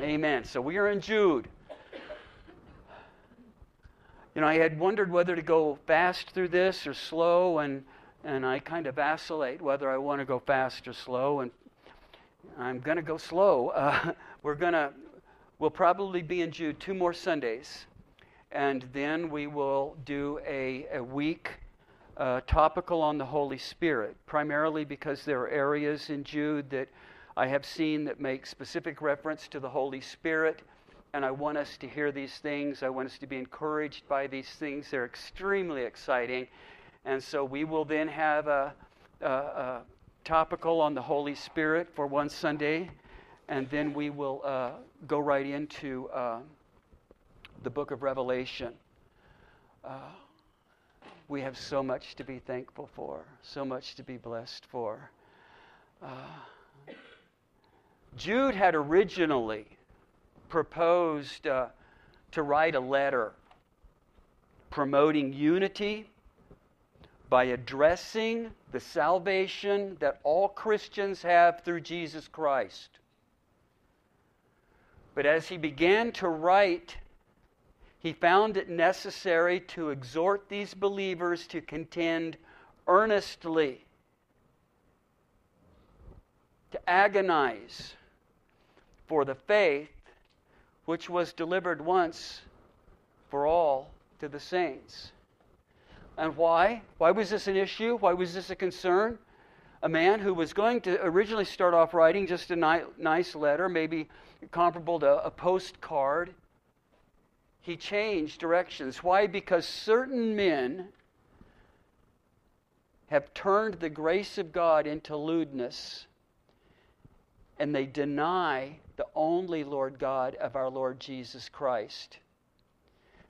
Amen. So we are in Jude. You know, I had wondered whether to go fast through this or slow, and, and I kind of vacillate whether I want to go fast or slow, and I'm going to go slow. Uh, we're going to, we'll probably be in Jude two more Sundays, and then we will do a, a week uh, topical on the Holy Spirit, primarily because there are areas in Jude that I have seen that make specific reference to the Holy Spirit, and I want us to hear these things. I want us to be encouraged by these things. They're extremely exciting. And so we will then have a, a, a topical on the Holy Spirit for one Sunday, and then we will uh, go right into uh, the book of Revelation. Uh, we have so much to be thankful for, so much to be blessed for. Uh, Jude had originally proposed uh, to write a letter promoting unity by addressing the salvation that all Christians have through Jesus Christ. But as he began to write he found it necessary to exhort these believers to contend earnestly, to agonize for the faith which was delivered once for all to the saints. And why? Why was this an issue? Why was this a concern? A man who was going to originally start off writing just a ni- nice letter, maybe comparable to a postcard he changed directions. Why? Because certain men have turned the grace of God into lewdness and they deny the only Lord God of our Lord Jesus Christ.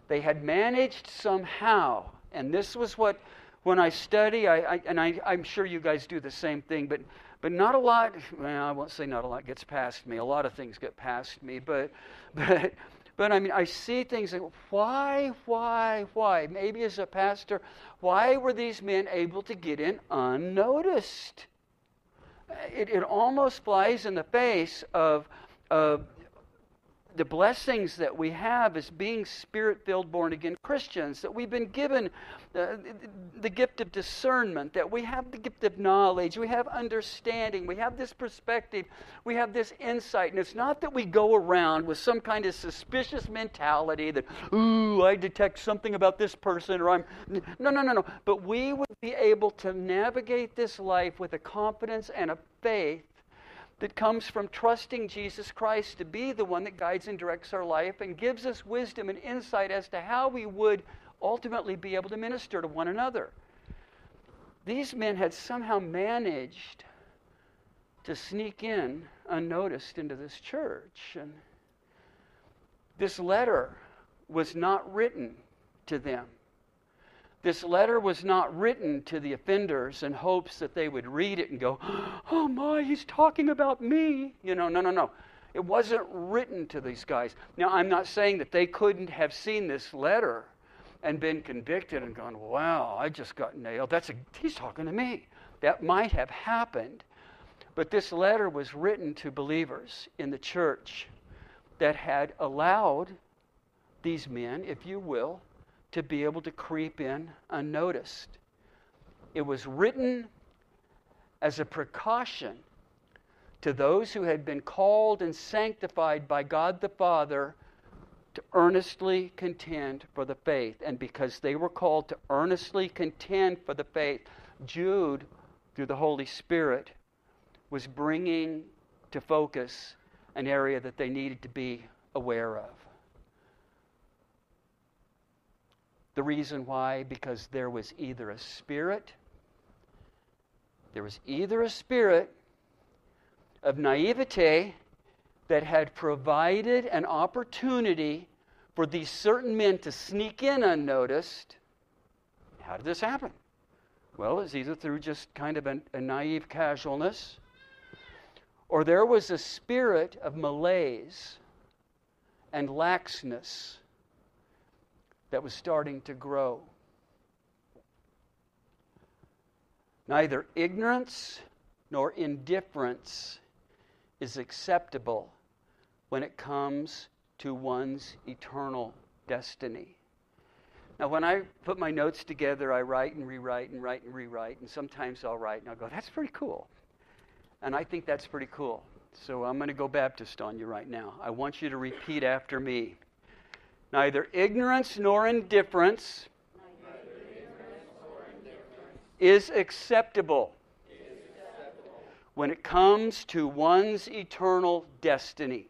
They had managed somehow, and this was what, when I study, I, I and I, I'm sure you guys do the same thing, but, but not a lot, well, I won't say not a lot gets past me. A lot of things get past me, but, but but I mean, I see things like, why, why, why? Maybe as a pastor, why were these men able to get in unnoticed? It, it almost flies in the face of, of the blessings that we have as being spirit filled, born again Christians, that we've been given uh, the gift of discernment, that we have the gift of knowledge, we have understanding, we have this perspective, we have this insight. And it's not that we go around with some kind of suspicious mentality that, ooh, I detect something about this person, or I'm. No, no, no, no. But we would be able to navigate this life with a confidence and a faith that comes from trusting Jesus Christ to be the one that guides and directs our life and gives us wisdom and insight as to how we would ultimately be able to minister to one another. These men had somehow managed to sneak in unnoticed into this church. And this letter was not written to them. This letter was not written to the offenders in hopes that they would read it and go, oh my, he's talking about me. You know, no, no, no. It wasn't written to these guys. Now, I'm not saying that they couldn't have seen this letter and been convicted and gone, wow, I just got nailed. That's a, he's talking to me. That might have happened. But this letter was written to believers in the church that had allowed these men, if you will, to be able to creep in unnoticed. It was written as a precaution to those who had been called and sanctified by God the Father to earnestly contend for the faith. And because they were called to earnestly contend for the faith, Jude, through the Holy Spirit, was bringing to focus an area that they needed to be aware of. The reason why, because there was either a spirit, there was either a spirit of naivete that had provided an opportunity for these certain men to sneak in unnoticed. How did this happen? Well, it's either through just kind of a, a naive casualness, or there was a spirit of malaise and laxness that was starting to grow. Neither ignorance nor indifference is acceptable when it comes to one's eternal destiny. Now, when I put my notes together, I write and rewrite and write and rewrite, and sometimes I'll write and I'll go, that's pretty cool. And I think that's pretty cool. So I'm going to go Baptist on you right now. I want you to repeat after me. Neither ignorance nor indifference, is acceptable when it comes to one's eternal destiny.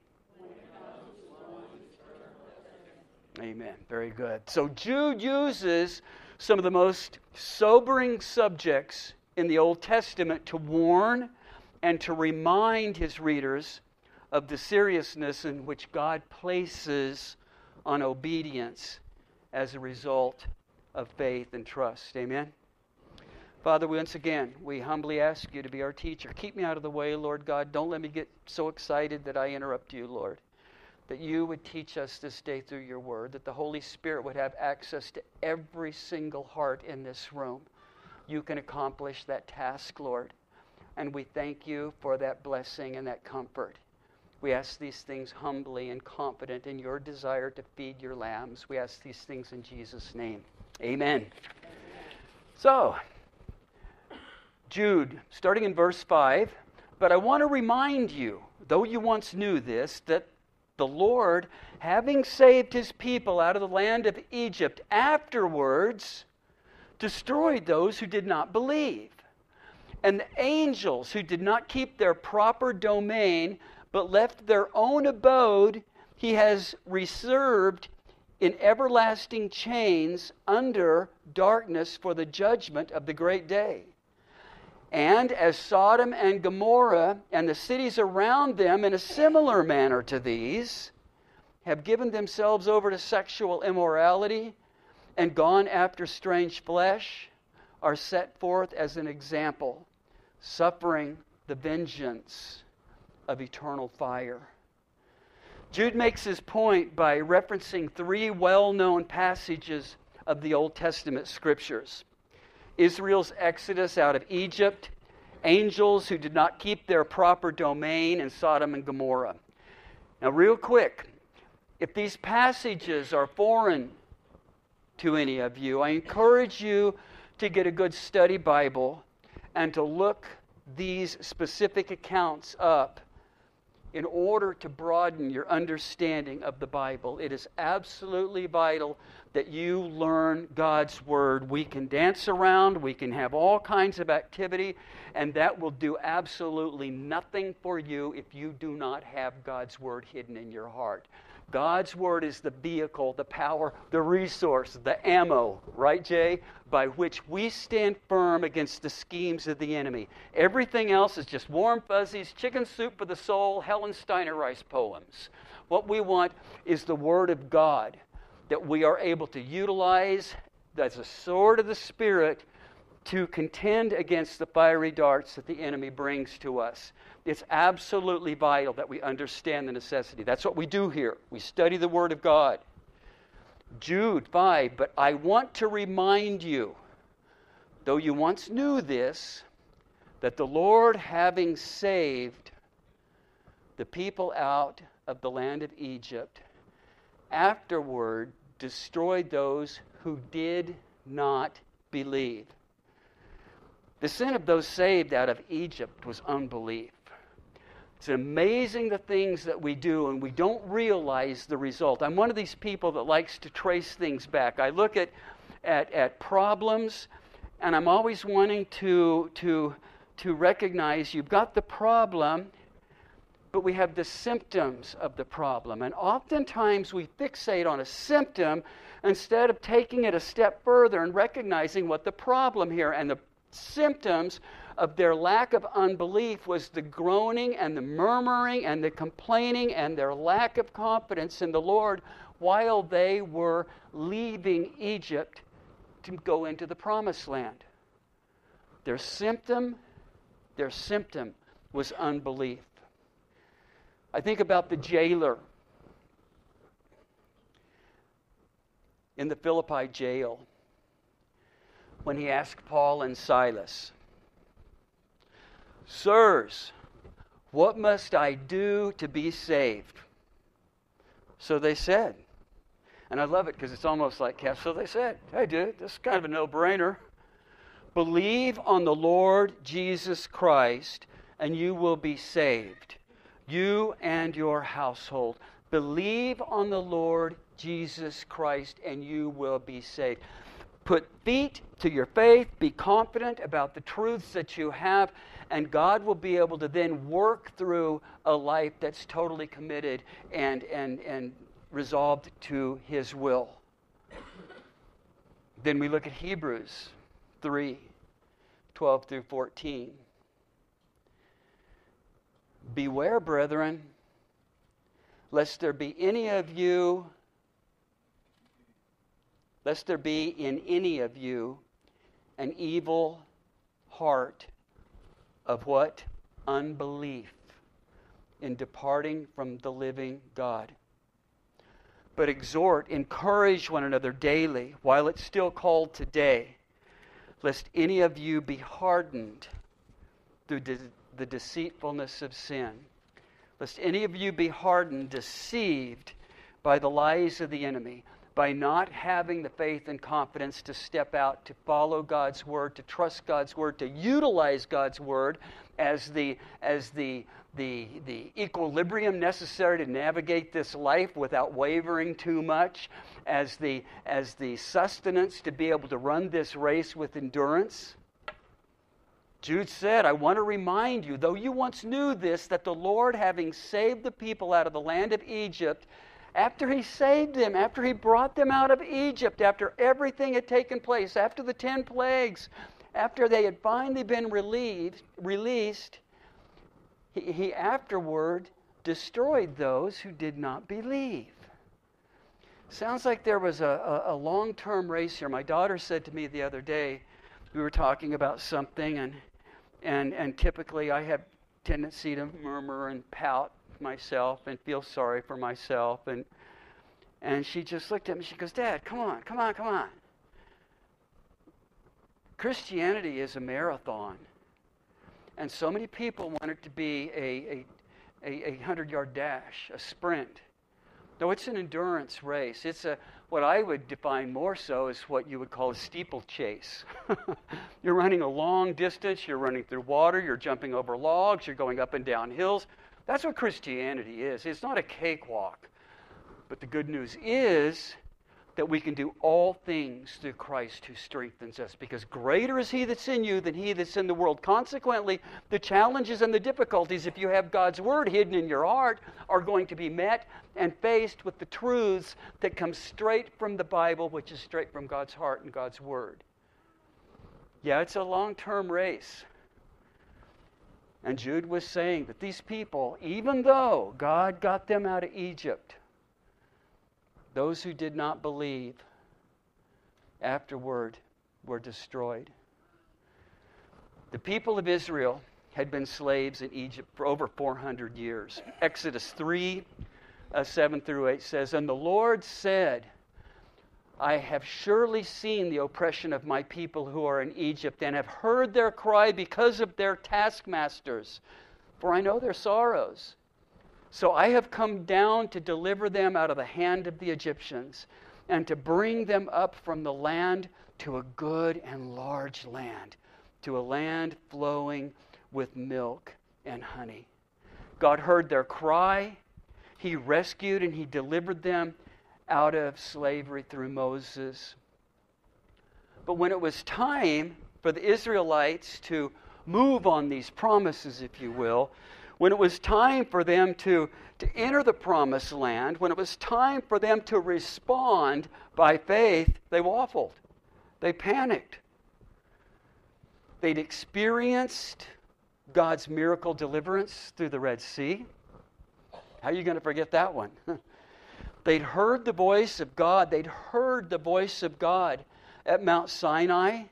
Amen. Very good. So Jude uses some of the most sobering subjects in the Old Testament to warn and to remind his readers of the seriousness in which God places on obedience as a result of faith and trust. Amen. Father, once again, we humbly ask you to be our teacher. Keep me out of the way, Lord God. Don't let me get so excited that I interrupt you, Lord. That you would teach us this day through your word, that the Holy Spirit would have access to every single heart in this room. You can accomplish that task, Lord. And we thank you for that blessing and that comfort. We ask these things humbly and confident in your desire to feed your lambs. We ask these things in Jesus' name. Amen. So, Jude, starting in verse 5. But I want to remind you, though you once knew this, that the Lord, having saved his people out of the land of Egypt, afterwards destroyed those who did not believe. And the angels who did not keep their proper domain, but left their own abode, he has reserved in everlasting chains under darkness for the judgment of the great day. And as Sodom and Gomorrah and the cities around them, in a similar manner to these, have given themselves over to sexual immorality and gone after strange flesh, are set forth as an example, suffering the vengeance of eternal fire. Jude makes his point by referencing three well known passages of the Old Testament scriptures. Israel's exodus out of Egypt, angels who did not keep their proper domain in Sodom and Gomorrah. Now, real quick, if these passages are foreign to any of you, I encourage you to get a good study Bible and to look these specific accounts up in order to broaden your understanding of the Bible. It is absolutely vital that you learn God's Word. We can dance around, we can have all kinds of activity, and that will do absolutely nothing for you if you do not have God's Word hidden in your heart. God's Word is the vehicle, the power, the resource, the ammo, right, Jay? By which we stand firm against the schemes of the enemy. Everything else is just warm fuzzies, chicken soup for the soul, Helen Steiner Rice poems. What we want is the Word of God that we are able to utilize as a sword of the Spirit to contend against the fiery darts that the enemy brings to us. It's absolutely vital that we understand the necessity. That's what we do here. We study the Word of God. Jude 5, but I want to remind you, though you once knew this, that the Lord, having saved the people out of the land of Egypt, afterward destroyed those who did not believe. The sin of those saved out of Egypt was unbelief. It's amazing the things that we do, and we don't realize the result. I'm one of these people that likes to trace things back. I look at, at, at problems, and I'm always wanting to, to, to recognize you've got the problem, but we have the symptoms of the problem. And oftentimes we fixate on a symptom instead of taking it a step further and recognizing what the problem here and the symptoms of their lack of unbelief was the groaning and the murmuring and the complaining and their lack of confidence in the Lord while they were leaving Egypt to go into the promised land. Their symptom, their symptom was unbelief. I think about the jailer in the Philippi jail when he asked Paul and Silas, Sirs, what must I do to be saved? So they said. And I love it because it's almost like, yeah, so they said, hey, dude, this is kind of a no brainer. Believe on the Lord Jesus Christ, and you will be saved, you and your household. Believe on the Lord Jesus Christ, and you will be saved. Put feet to your faith, be confident about the truths that you have, and God will be able to then work through a life that's totally committed and, and, and resolved to His will. Then we look at Hebrews 3 12 through 14. Beware, brethren, lest there be any of you, lest there be in any of you an evil heart of what? Unbelief in departing from the living God. But exhort, encourage one another daily while it's still called today, lest any of you be hardened through de- the deceitfulness of sin. Lest any of you be hardened, deceived by the lies of the enemy by not having the faith and confidence to step out, to follow God's word, to trust God's word, to utilize God's word as the, as the, the, the equilibrium necessary to navigate this life without wavering too much, as the, as the sustenance to be able to run this race with endurance. Jude said, I want to remind you, though you once knew this, that the Lord, having saved the people out of the land of Egypt, after he saved them, after he brought them out of Egypt, after everything had taken place, after the ten plagues, after they had finally been relieved, released, he, he afterward destroyed those who did not believe. Sounds like there was a, a, a long term race here. My daughter said to me the other day, we were talking about something, and, and, and typically I have tendency to murmur and pout myself and feel sorry for myself. And, and she just looked at me. She goes, Dad, come on, come on, come on. Christianity is a marathon. And so many people want it to be a, a, a, a 100 yard dash, a sprint. No, it's an endurance race. It's a what I would define more so as what you would call a steeplechase. you're running a long distance, you're running through water, you're jumping over logs, you're going up and down hills. That's what Christianity is. It's not a cakewalk. But the good news is that we can do all things through Christ who strengthens us, because greater is He that's in you than He that's in the world. Consequently, the challenges and the difficulties, if you have God's Word hidden in your heart, are going to be met and faced with the truths that come straight from the Bible, which is straight from God's heart and God's Word. Yeah, it's a long term race. And Jude was saying that these people, even though God got them out of Egypt, those who did not believe afterward were destroyed. The people of Israel had been slaves in Egypt for over 400 years. Exodus 3 uh, 7 through 8 says, And the Lord said, I have surely seen the oppression of my people who are in Egypt, and have heard their cry because of their taskmasters, for I know their sorrows. So I have come down to deliver them out of the hand of the Egyptians, and to bring them up from the land to a good and large land, to a land flowing with milk and honey. God heard their cry, He rescued and He delivered them out of slavery through Moses. But when it was time for the Israelites to move on these promises, if you will, when it was time for them to, to enter the promised land, when it was time for them to respond by faith, they waffled. They panicked. They'd experienced God's miracle deliverance through the Red Sea. How are you going to forget that one? They'd heard the voice of God. They'd heard the voice of God at Mount Sinai.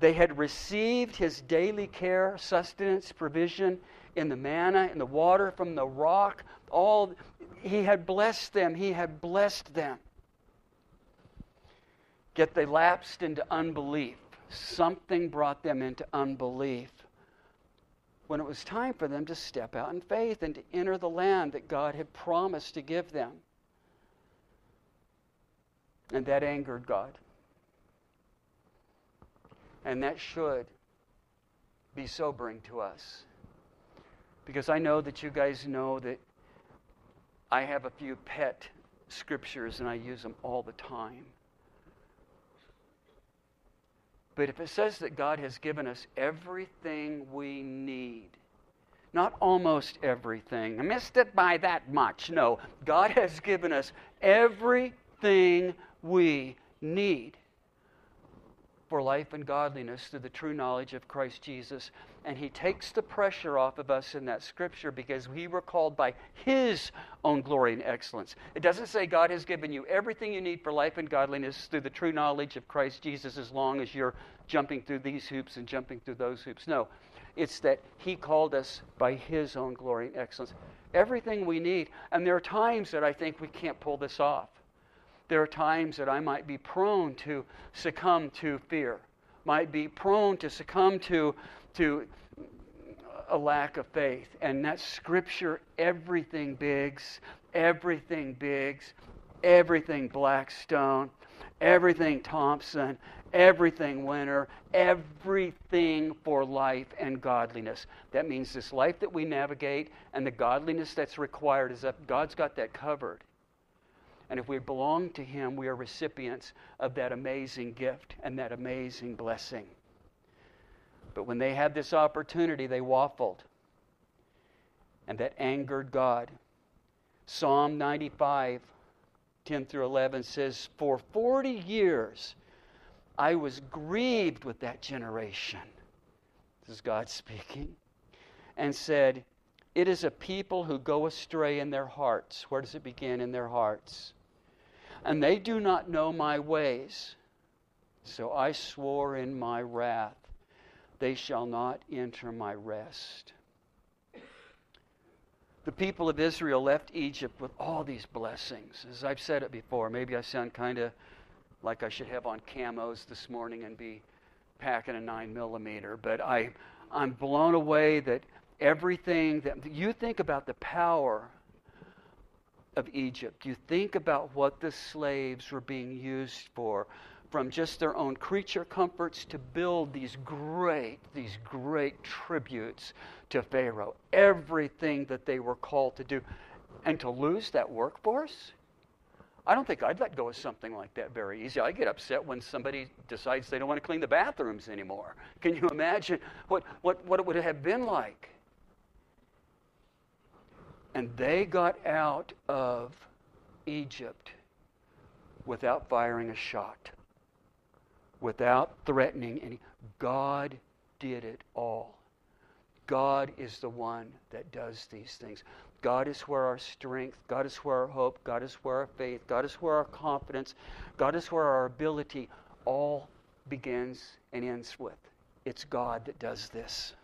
They had received his daily care, sustenance, provision in the manna, in the water from the rock. All he had blessed them. He had blessed them. Yet they lapsed into unbelief. Something brought them into unbelief when it was time for them to step out in faith and to enter the land that God had promised to give them. And that angered God. And that should be sobering to us. Because I know that you guys know that I have a few pet scriptures and I use them all the time. But if it says that God has given us everything we need, not almost everything, I missed it by that much. No, God has given us everything we need for life and godliness through the true knowledge of Christ Jesus. And he takes the pressure off of us in that scripture because we were called by his own glory and excellence. It doesn't say God has given you everything you need for life and godliness through the true knowledge of Christ Jesus as long as you're jumping through these hoops and jumping through those hoops. No, it's that he called us by his own glory and excellence. Everything we need. And there are times that I think we can't pull this off there are times that I might be prone to succumb to fear, might be prone to succumb to, to a lack of faith. And that scripture, everything Biggs, everything Biggs, everything Blackstone, everything Thompson, everything Winter, everything for life and godliness. That means this life that we navigate and the godliness that's required is that God's got that covered. And if we belong to Him, we are recipients of that amazing gift and that amazing blessing. But when they had this opportunity, they waffled. And that angered God. Psalm 95, 10 through 11 says, For 40 years I was grieved with that generation. This is God speaking. And said, It is a people who go astray in their hearts. Where does it begin? In their hearts and they do not know my ways. So I swore in my wrath, they shall not enter my rest. The people of Israel left Egypt with all these blessings. As I've said it before, maybe I sound kind of like I should have on camos this morning and be packing a 9 millimeter, but I, I'm blown away that everything that you think about the power of Egypt. You think about what the slaves were being used for, from just their own creature comforts to build these great, these great tributes to Pharaoh. Everything that they were called to do. And to lose that workforce? I don't think I'd let go of something like that very easy. I get upset when somebody decides they don't want to clean the bathrooms anymore. Can you imagine what, what, what it would have been like? And they got out of Egypt without firing a shot, without threatening any. God did it all. God is the one that does these things. God is where our strength, God is where our hope, God is where our faith, God is where our confidence, God is where our ability all begins and ends with. It's God that does this.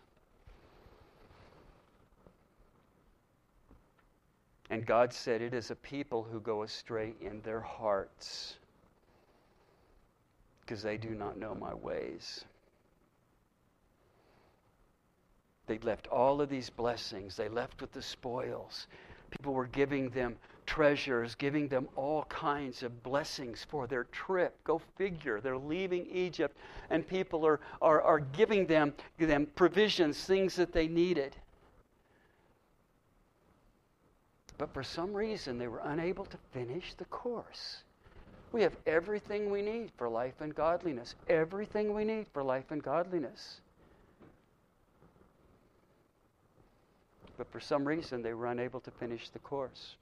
And God said, It is a people who go astray in their hearts because they do not know my ways. They left all of these blessings, they left with the spoils. People were giving them treasures, giving them all kinds of blessings for their trip. Go figure. They're leaving Egypt, and people are, are, are giving them, them provisions, things that they needed. But for some reason, they were unable to finish the course. We have everything we need for life and godliness. Everything we need for life and godliness. But for some reason, they were unable to finish the course.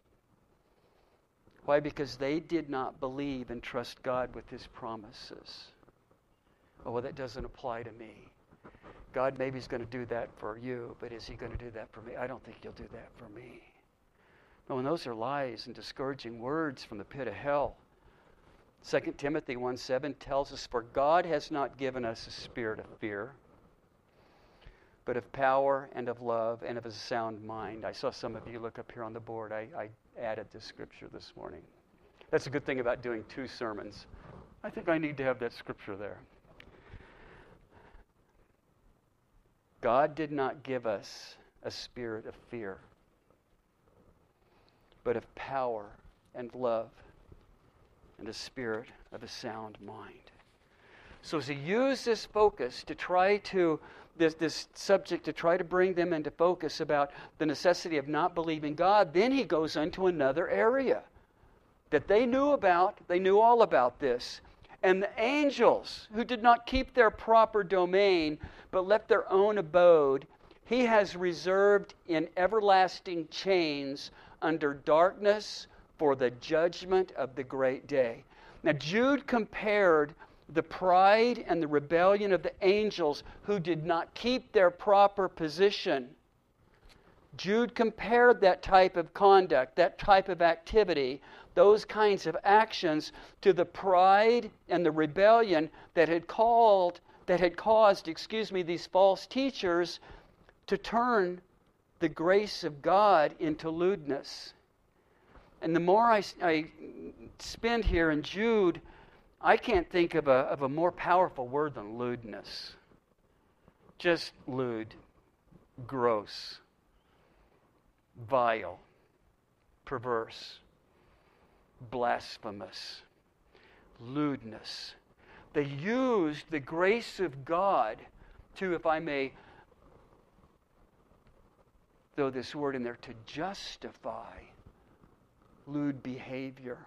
Why? Because they did not believe and trust God with His promises. Oh, well, that doesn't apply to me. God maybe is going to do that for you, but is He going to do that for me? I don't think He'll do that for me. No, and those are lies and discouraging words from the pit of hell. 2 Timothy 1 7 tells us, For God has not given us a spirit of fear, but of power and of love and of a sound mind. I saw some of you look up here on the board. I, I added this scripture this morning. That's a good thing about doing two sermons. I think I need to have that scripture there. God did not give us a spirit of fear, but of power and love and a spirit of a sound mind. So, as he used this focus to try to, this, this subject, to try to bring them into focus about the necessity of not believing God, then he goes into another area that they knew about. They knew all about this. And the angels who did not keep their proper domain, but left their own abode, he has reserved in everlasting chains under darkness for the judgment of the great day. Now, Jude compared the pride and the rebellion of the angels who did not keep their proper position. Jude compared that type of conduct, that type of activity, those kinds of actions to the pride and the rebellion that had called that had caused, excuse me, these false teachers to turn the grace of God into lewdness. And the more I, I spend here in Jude, I can't think of a, of a more powerful word than lewdness. Just lewd, gross, vile, perverse, blasphemous, lewdness. They used the grace of God to, if I may throw this word in there, to justify lewd behavior.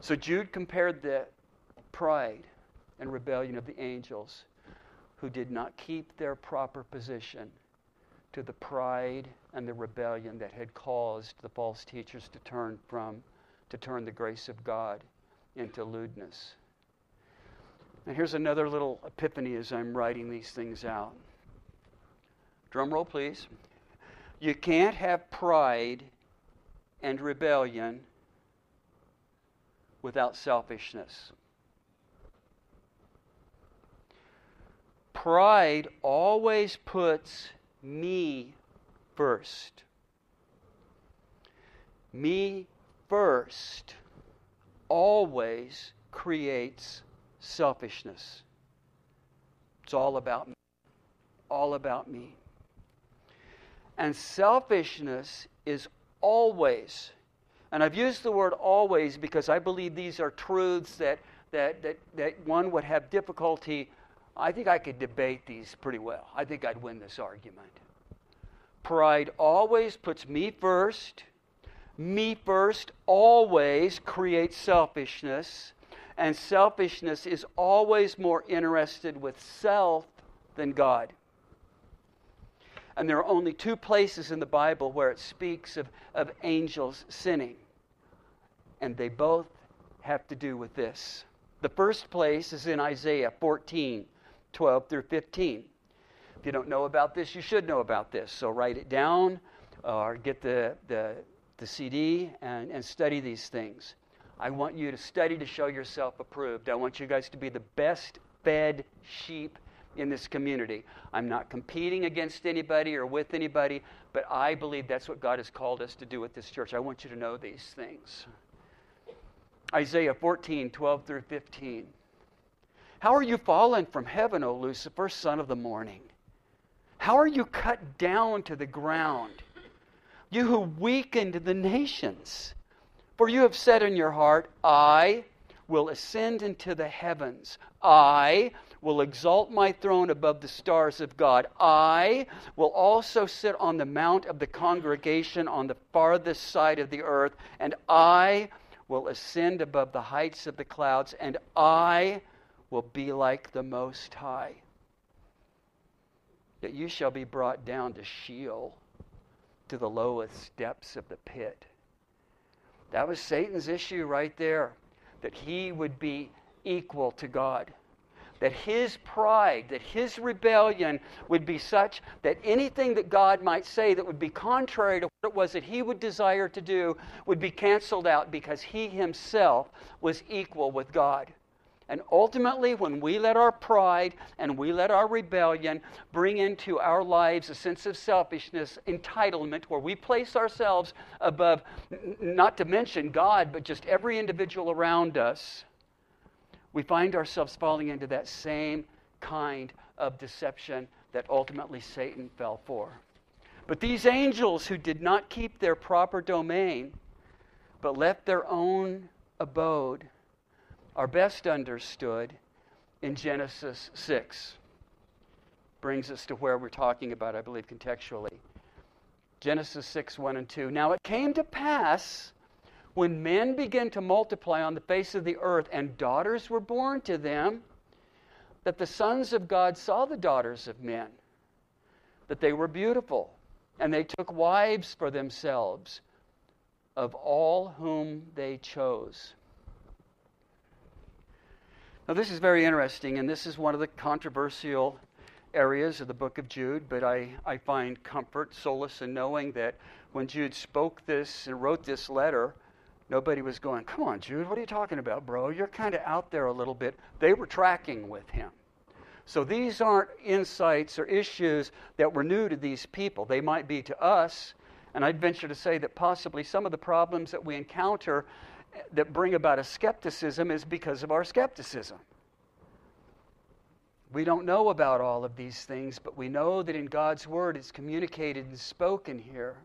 So Jude compared the pride and rebellion of the angels who did not keep their proper position to the pride and the rebellion that had caused the false teachers to turn from to turn the grace of God into lewdness. And here's another little epiphany as I'm writing these things out. Drum roll, please. You can't have pride and rebellion without selfishness. Pride always puts me first. Me first always creates selfishness. It's all about me. All about me. And selfishness is always, and I've used the word always because I believe these are truths that, that, that, that one would have difficulty. I think I could debate these pretty well. I think I'd win this argument. Pride always puts me first. Me first always creates selfishness. And selfishness is always more interested with self than God. And there are only two places in the Bible where it speaks of, of angels sinning. And they both have to do with this. The first place is in Isaiah 14, 12 through 15. If you don't know about this, you should know about this. So write it down or get the, the, the CD and, and study these things. I want you to study to show yourself approved. I want you guys to be the best fed sheep in this community. I'm not competing against anybody or with anybody, but I believe that's what God has called us to do at this church. I want you to know these things. Isaiah 14, 12 through 15. How are you fallen from heaven, O Lucifer, son of the morning? How are you cut down to the ground, you who weakened the nations? For you have said in your heart, I will ascend into the heavens. I will exalt my throne above the stars of God. I will also sit on the mount of the congregation on the farthest side of the earth, and I will ascend above the heights of the clouds, and I will be like the Most High. That you shall be brought down to Sheol, to the lowest depths of the pit. That was Satan's issue right there, that he would be equal to God that his pride, that his rebellion would be such that anything that God might say that would be contrary to what it was that he would desire to do would be canceled out because he himself was equal with God. And ultimately, when we let our pride and we let our rebellion bring into our lives a sense of selfishness, entitlement, where we place ourselves above, not to mention God, but just every individual around us, we find ourselves falling into that same kind of deception that ultimately Satan fell for. But these angels who did not keep their proper domain, but left their own abode, are best understood in Genesis 6. Brings us to where we're talking about, I believe, contextually. Genesis 6 1 and 2. Now it came to pass when men began to multiply on the face of the earth and daughters were born to them, that the sons of God saw the daughters of men, that they were beautiful, and they took wives for themselves of all whom they chose. Now, this is very interesting, and this is one of the controversial areas of the book of Jude, but I, I find comfort, solace in knowing that when Jude spoke this and wrote this letter, nobody was going, Come on, Jude, what are you talking about, bro? You're kind of out there a little bit. They were tracking with him. So these aren't insights or issues that were new to these people. They might be to us, and I'd venture to say that possibly some of the problems that we encounter that bring about a skepticism is because of our skepticism. We don't know about all of these things, but we know that in God's Word it's communicated and spoken here.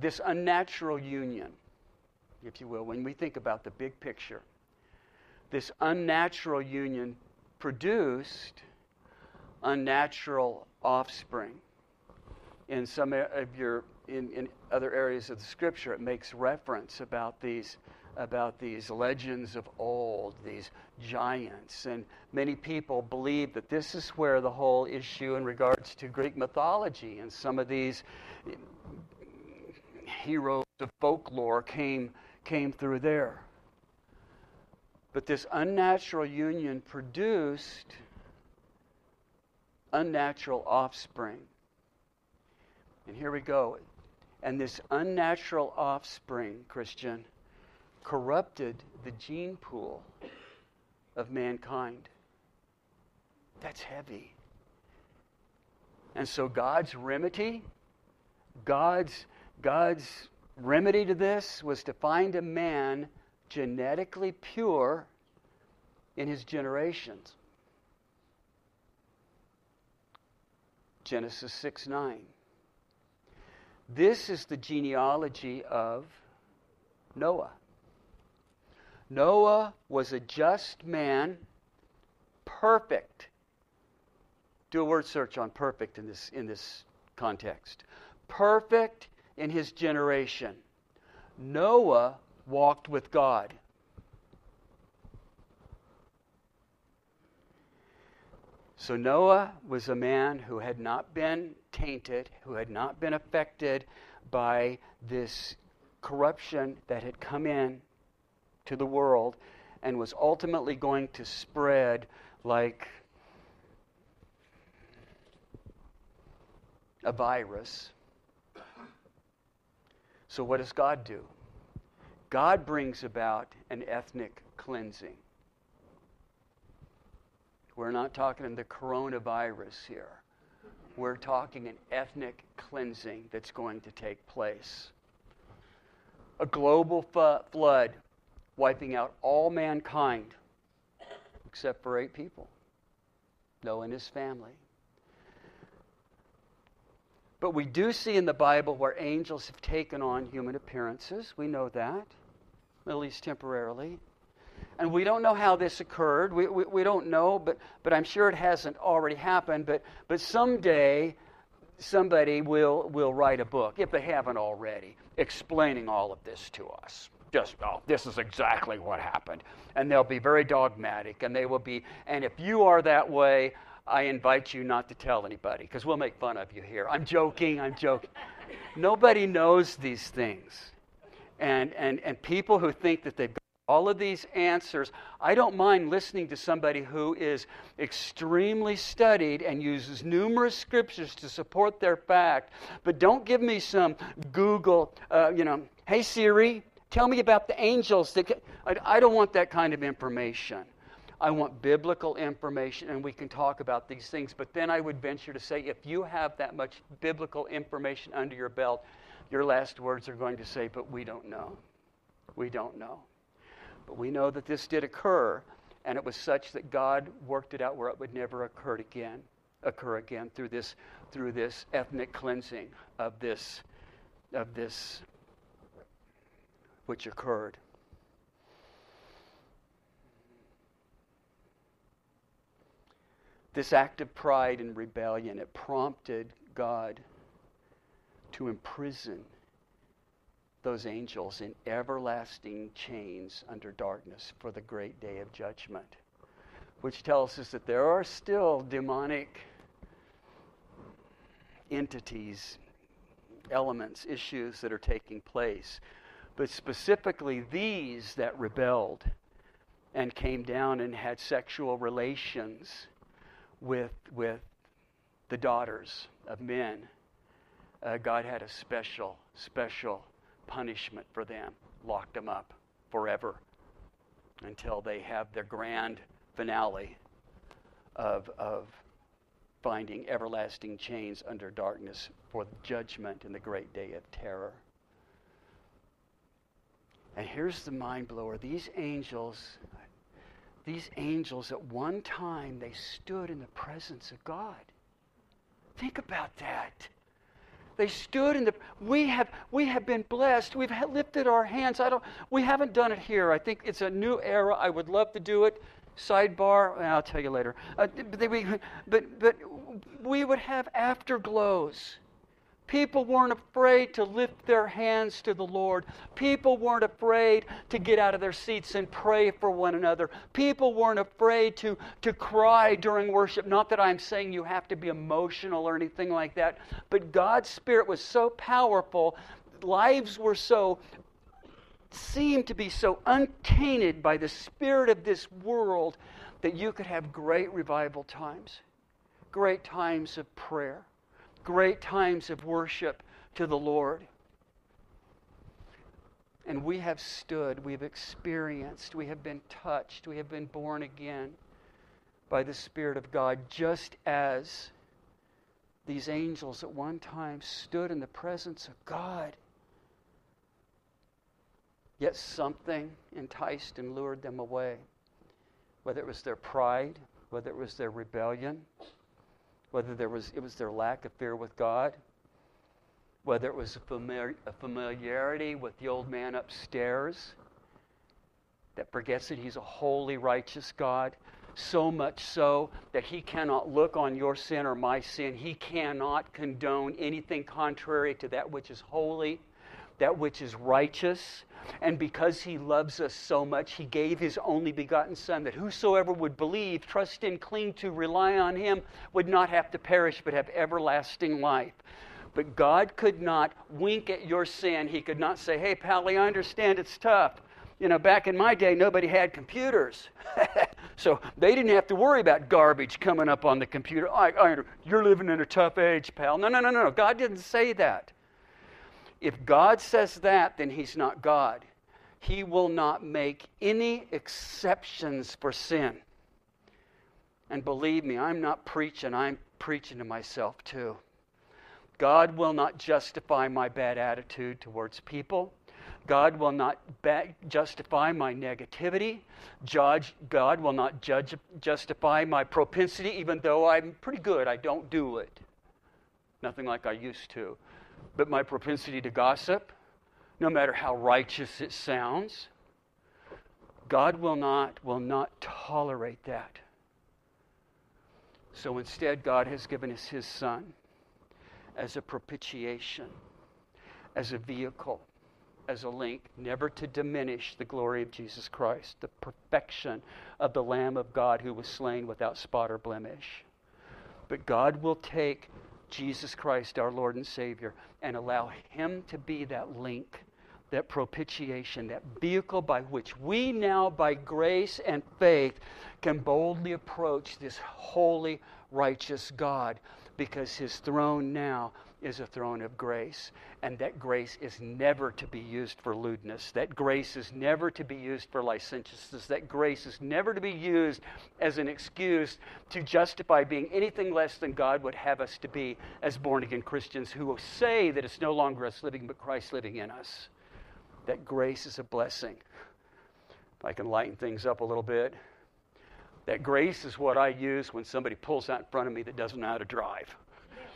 This unnatural union, if you will, when we think about the big picture, this unnatural union produced unnatural offspring. In some of your in, in other areas of the scripture it makes reference about these about these legends of old these giants. And many people believe that this is where the whole issue in regards to greek mythology and some of these heroes of folklore came came through there but this unnatural union produced unnatural offspring and here we go. And this unnatural offspring, Christian, corrupted the gene pool of mankind. That's heavy. And so God's remedy, God's, God's remedy to this was to find a man genetically pure in his generations. Genesis 6 9. This is the genealogy of Noah. Noah was a just man, perfect. Do a word search on perfect in this, in this context. Perfect in his generation. Noah walked with God. So Noah was a man who had not been tainted, who had not been affected by this corruption that had come in to the world and was ultimately going to spread like a virus. So, what does God do? God brings about an ethnic cleansing. We're not talking the coronavirus here. We're talking an ethnic cleansing that's going to take place. A global flood wiping out all mankind except for eight people Noah and his family. But we do see in the Bible where angels have taken on human appearances. We know that, at least temporarily. And we don't know how this occurred. We, we, we, don't know, but, but I'm sure it hasn't already happened. But, but someday, somebody will, will write a book, if they haven't already, explaining all of this to us. Just, oh, this is exactly what happened. And they'll be very dogmatic, and they will be, and if you are that way, I invite you not to tell anybody, because we'll make fun of you here. I'm joking, I'm joking. Nobody knows these things. And, and, and people who think that they've got all of these answers. I don't mind listening to somebody who is extremely studied and uses numerous scriptures to support their fact, but don't give me some Google, uh, you know, hey Siri, tell me about the angels. That I, I don't want that kind of information. I want biblical information, and we can talk about these things. But then I would venture to say if you have that much biblical information under your belt, your last words are going to say, But we don't know. We don't know. But we know that this did occur, and it was such that God worked it out where it would never occur again, occur again through this, through this ethnic cleansing of this, of this which occurred. This act of pride and rebellion, it prompted God to imprison those angels in everlasting chains under darkness for the great day of judgment, which tells us that there are still demonic entities, elements, issues that are taking place. But specifically, these that rebelled and came down and had sexual relations with, with the daughters of men, uh, God had a special, special punishment for them, locked them up forever until they have their grand finale of, of finding everlasting chains under darkness for judgment in the great day of terror. And here's the mind blower these angels these angels at one time they stood in the presence of God. Think about that. They stood in the we have we have been blessed. We've lifted our hands. I don't we haven't done it here. I think it's a new era. I would love to do it. Sidebar, I'll tell you later. Uh, but, we, but but we would have afterglows People weren't afraid to lift their hands to the Lord. People weren't afraid to get out of their seats and pray for one another. People weren't afraid to, to cry during worship. Not that I'm saying you have to be emotional or anything like that, but God's Spirit was so powerful, lives were so seemed to be so untainted by the spirit of this world that you could have great revival times, great times of prayer great times of worship to the Lord. And we have stood, we have experienced, we have been touched, we have been born again by the Spirit of God, just as these angels at one time stood in the presence of God. Yet something enticed and lured them away, whether it was their pride, whether it was their rebellion, whether there was, it was their lack of fear with God, whether it was a, familiar, a familiarity with the old man upstairs that forgets that he's a holy, righteous God, so much so that he cannot look on your sin or my sin. He cannot condone anything contrary to that which is holy, that which is righteous. And because he loves us so much, he gave his only begotten Son, that whosoever would believe, trust in, cling to, rely on him, would not have to perish, but have everlasting life. But God could not wink at your sin. He could not say, Hey, Pally, I understand it's tough. You know, back in my day, nobody had computers. so they didn't have to worry about garbage coming up on the computer. I, I, you're living in a tough age, pal. No, no, no, no. God didn't say that. If God says that, then He's not God. He will not make any exceptions for sin. And believe me, I'm not preaching, I'm preaching to myself too. God will not justify my bad attitude towards people. God will not ba- justify my negativity. Judge, God will not judge, justify my propensity, even though I'm pretty good. I don't do it. Nothing like I used to but my propensity to gossip, no matter how righteous it sounds, God will not, will not tolerate that. So instead, God has given us His Son as a propitiation, as a vehicle, as a link, never to diminish the glory of Jesus Christ, the perfection of the Lamb of God who was slain without spot or blemish. But God will take Jesus Christ, our Lord and Savior, and allow Him to be that link, that propitiation, that vehicle by which we now, by grace and faith, can boldly approach this holy, righteous God because His throne now is a throne of grace, and that grace is never to be used for lewdness. That grace is never to be used for licentiousness. That grace is never to be used as an excuse to justify being anything less than God would have us to be as born again Christians who say that it's no longer us living, but Christ living in us. That grace is a blessing. I can lighten things up a little bit. That grace is what I use when somebody pulls out in front of me that doesn't know how to drive.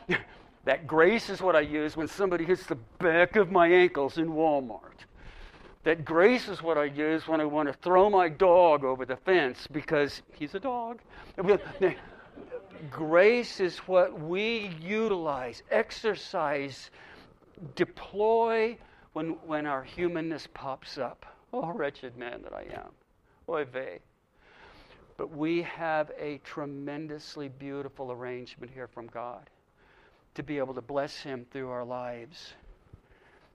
that grace is what I use when somebody hits the back of my ankles in Walmart. That grace is what I use when I want to throw my dog over the fence because he's a dog. grace is what we utilize, exercise, deploy when, when our humanness pops up. Oh, wretched man that I am. Oy vey. But we have a tremendously beautiful arrangement here from God to be able to bless Him through our lives.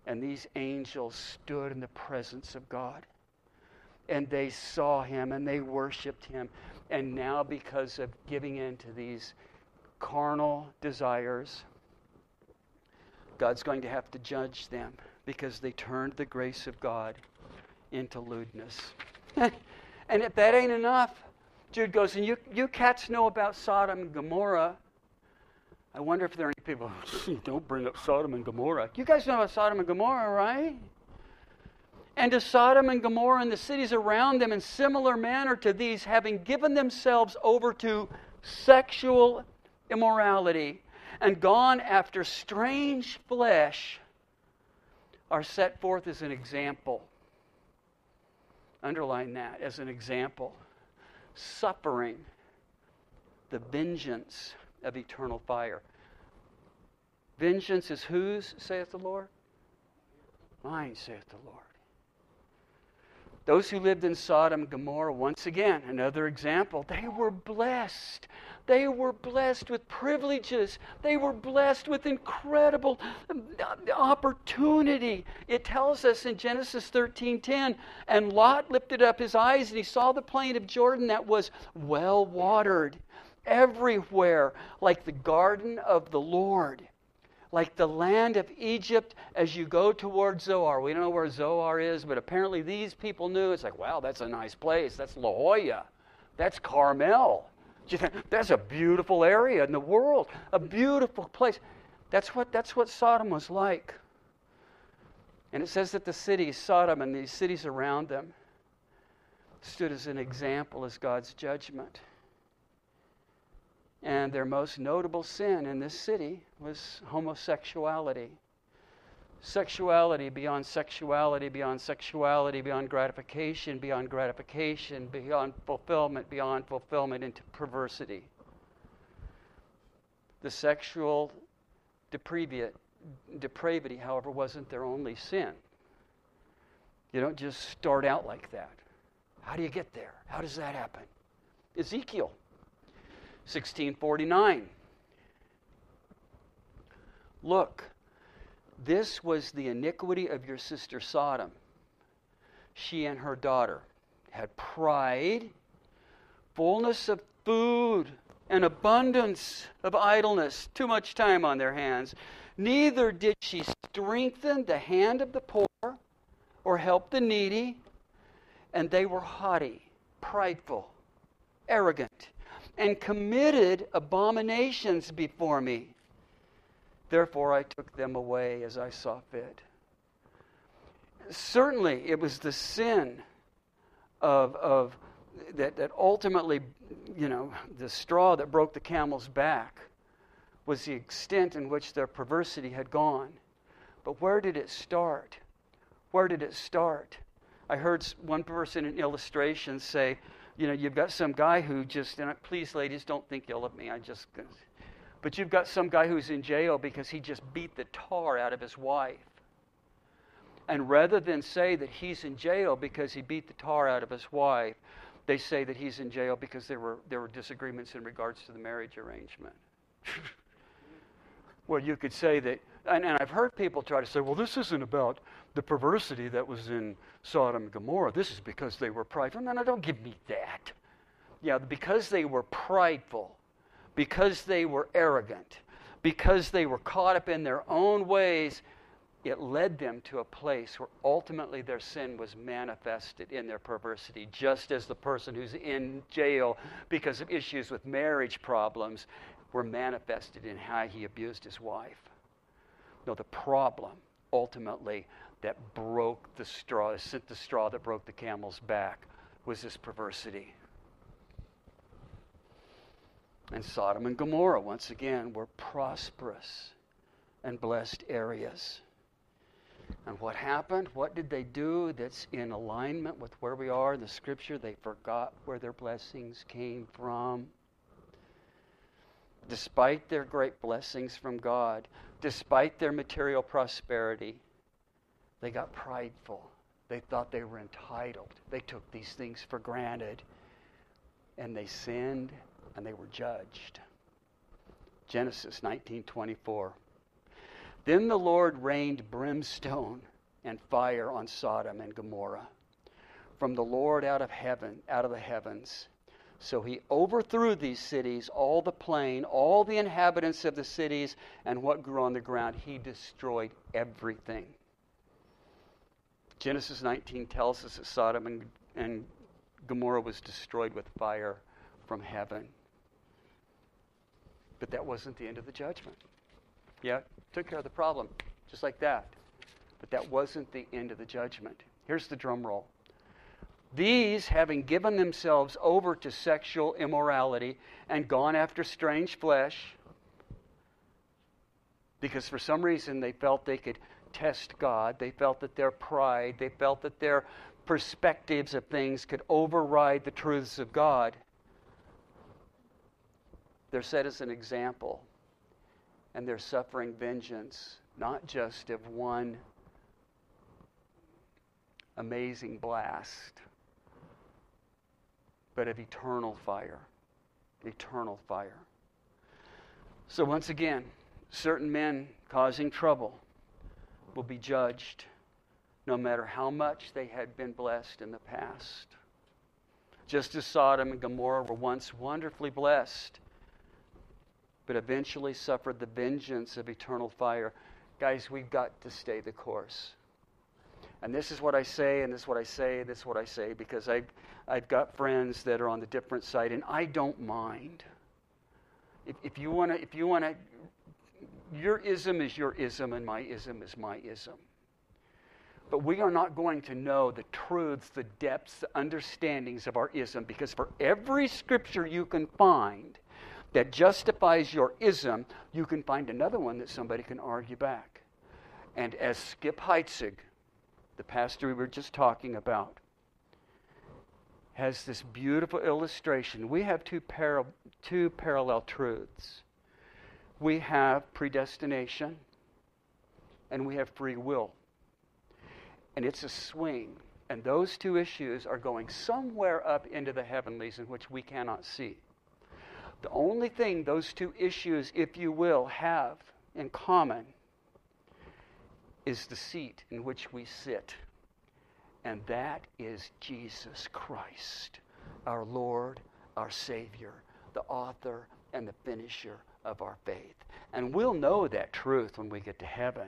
And these angels stood in the presence of God. And they saw Him and they worshiped Him. And now, because of giving in to these carnal desires, God's going to have to judge them because they turned the grace of God into lewdness. and if that ain't enough, Jude goes, and you, you cats know about Sodom and Gomorrah. I wonder if there are any people, don't bring up Sodom and Gomorrah. You guys know about Sodom and Gomorrah, right? And to Sodom and Gomorrah and the cities around them in similar manner to these, having given themselves over to sexual immorality and gone after strange flesh, are set forth as an example. Underline that as an example suffering the vengeance of eternal fire. Vengeance is whose, saith the Lord? Mine, saith the Lord. Those who lived in Sodom and Gomorrah, once again, another example, they were blessed. They were blessed with privileges. They were blessed with incredible um, opportunity. It tells us in Genesis 13:10, and Lot lifted up his eyes and he saw the plain of Jordan that was well watered everywhere, like the garden of the Lord like the land of Egypt as you go towards Zoar. We don't know where Zoar is, but apparently these people knew. It's like, wow, that's a nice place. That's La Jolla. That's Carmel. That's a beautiful area in the world, a beautiful place. That's what, that's what Sodom was like. And it says that the city, Sodom, and these cities around them stood as an example as God's judgment. And their most notable sin in this city was homosexuality sexuality beyond sexuality, beyond sexuality, beyond gratification, beyond gratification, beyond fulfillment, beyond fulfillment into perversity. The sexual depravity, however, wasn't their only sin. You don't just start out like that. How do you get there? How does that happen? Ezekiel 1649. Look, this was the iniquity of your sister Sodom. She and her daughter had pride, fullness of food, and abundance of idleness, too much time on their hands. Neither did she strengthen the hand of the poor or help the needy, and they were haughty, prideful, arrogant, and committed abominations before me. Therefore, I took them away as I saw fit. Certainly, it was the sin of, of that, that ultimately, you know, the straw that broke the camel's back was the extent in which their perversity had gone. But where did it start? Where did it start? I heard one person in illustration say, you know, you've got some guy who just, and please, ladies, don't think ill of me. I just, but you've got some guy who's in jail because he just beat the tar out of his wife. And rather than say that he's in jail because he beat the tar out of his wife, they say that he's in jail because there were, there were disagreements in regards to the marriage arrangement. well, you could say that, and, and I've heard people try to say, well, this isn't about the perversity that was in Sodom and Gomorrah. This is because they were prideful. No, no, don't give me that. Yeah, because they were prideful because they were arrogant, because they were caught up in their own ways, it led them to a place where ultimately their sin was manifested in their perversity, just as the person who's in jail because of issues with marriage problems were manifested in how he abused his wife. No, the problem ultimately that broke the straw, sent the straw that broke the camel's back, was this perversity. And Sodom and Gomorrah, once again, were prosperous and blessed areas. And what happened? What did they do that's in alignment with where we are in the scripture? They forgot where their blessings came from. Despite their great blessings from God, despite their material prosperity, they got prideful. They thought they were entitled. They took these things for granted. And they sinned and they were judged. Genesis 19:24. Then the Lord rained brimstone and fire on Sodom and Gomorrah from the Lord out of heaven, out of the heavens. So he overthrew these cities, all the plain, all the inhabitants of the cities, and what grew on the ground. He destroyed everything. Genesis 19 tells us that Sodom and, and Gomorrah was destroyed with fire from heaven. But that wasn't the end of the judgment. Yeah, took care of the problem, just like that. But that wasn't the end of the judgment. Here's the drum roll. These, having given themselves over to sexual immorality and gone after strange flesh, because for some reason they felt they could test God, they felt that their pride, they felt that their perspectives of things could override the truths of God. They're set as an example, and they're suffering vengeance, not just of one amazing blast, but of eternal fire. Eternal fire. So, once again, certain men causing trouble will be judged no matter how much they had been blessed in the past. Just as Sodom and Gomorrah were once wonderfully blessed, but eventually suffered the vengeance of eternal fire. Guys, we've got to stay the course. And this is what I say, and this is what I say, and this is what I say, because I've, I've got friends that are on the different side, and I don't mind. If, if you want to, if you want to, your ism is your ism, and my ism is my ism. But we are not going to know the truths, the depths, the understandings of our ism, because for every scripture you can find, that justifies your ism, you can find another one that somebody can argue back. And as Skip Heitzig, the pastor we were just talking about, has this beautiful illustration, we have two, para- two parallel truths. We have predestination and we have free will. And it's a swing. And those two issues are going somewhere up into the heavenlies in which we cannot see. The only thing those two issues, if you will, have in common is the seat in which we sit. And that is Jesus Christ, our Lord, our Savior, the author and the finisher of our faith. And we'll know that truth when we get to heaven.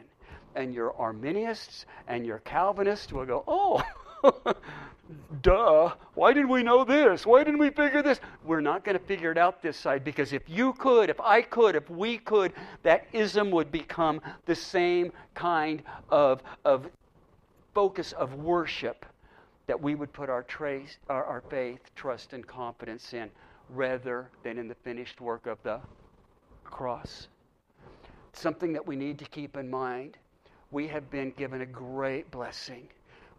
And your Arminians and your Calvinists will go, oh, Duh. Why didn't we know this? Why didn't we figure this? We're not going to figure it out this side because if you could, if I could, if we could, that ism would become the same kind of, of focus of worship that we would put our, trace, our, our faith, trust, and confidence in rather than in the finished work of the cross. Something that we need to keep in mind. We have been given a great blessing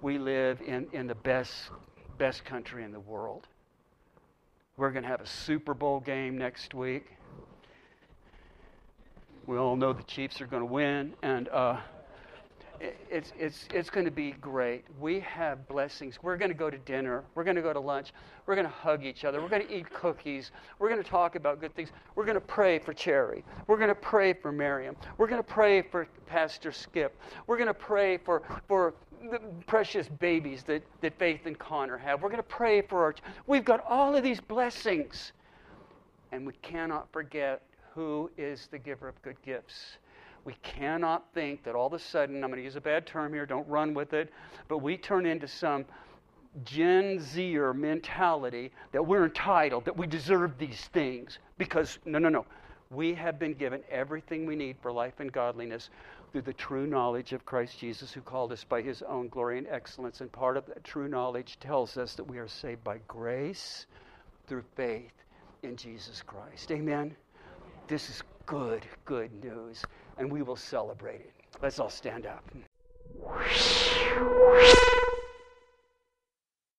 we live in, in the best, best country in the world. We're going to have a Super Bowl game next week. We all know the Chiefs are going to win, and uh, it's, it's, it's going to be great. We have blessings. We're going to go to dinner. We're going to go to lunch. We're going to hug each other. We're going to eat cookies. We're going to talk about good things. We're going to pray for Cherry. We're going to pray for Miriam. We're going to pray for Pastor Skip. We're going to pray for, for the precious babies that, that Faith and Connor have. We're going to pray for our. We've got all of these blessings. And we cannot forget who is the giver of good gifts. We cannot think that all of a sudden, I'm going to use a bad term here, don't run with it, but we turn into some Gen Zer mentality that we're entitled, that we deserve these things. Because, no, no, no. We have been given everything we need for life and godliness through the true knowledge of Christ Jesus, who called us by his own glory and excellence. And part of that true knowledge tells us that we are saved by grace through faith in Jesus Christ. Amen? This is good, good news, and we will celebrate it. Let's all stand up.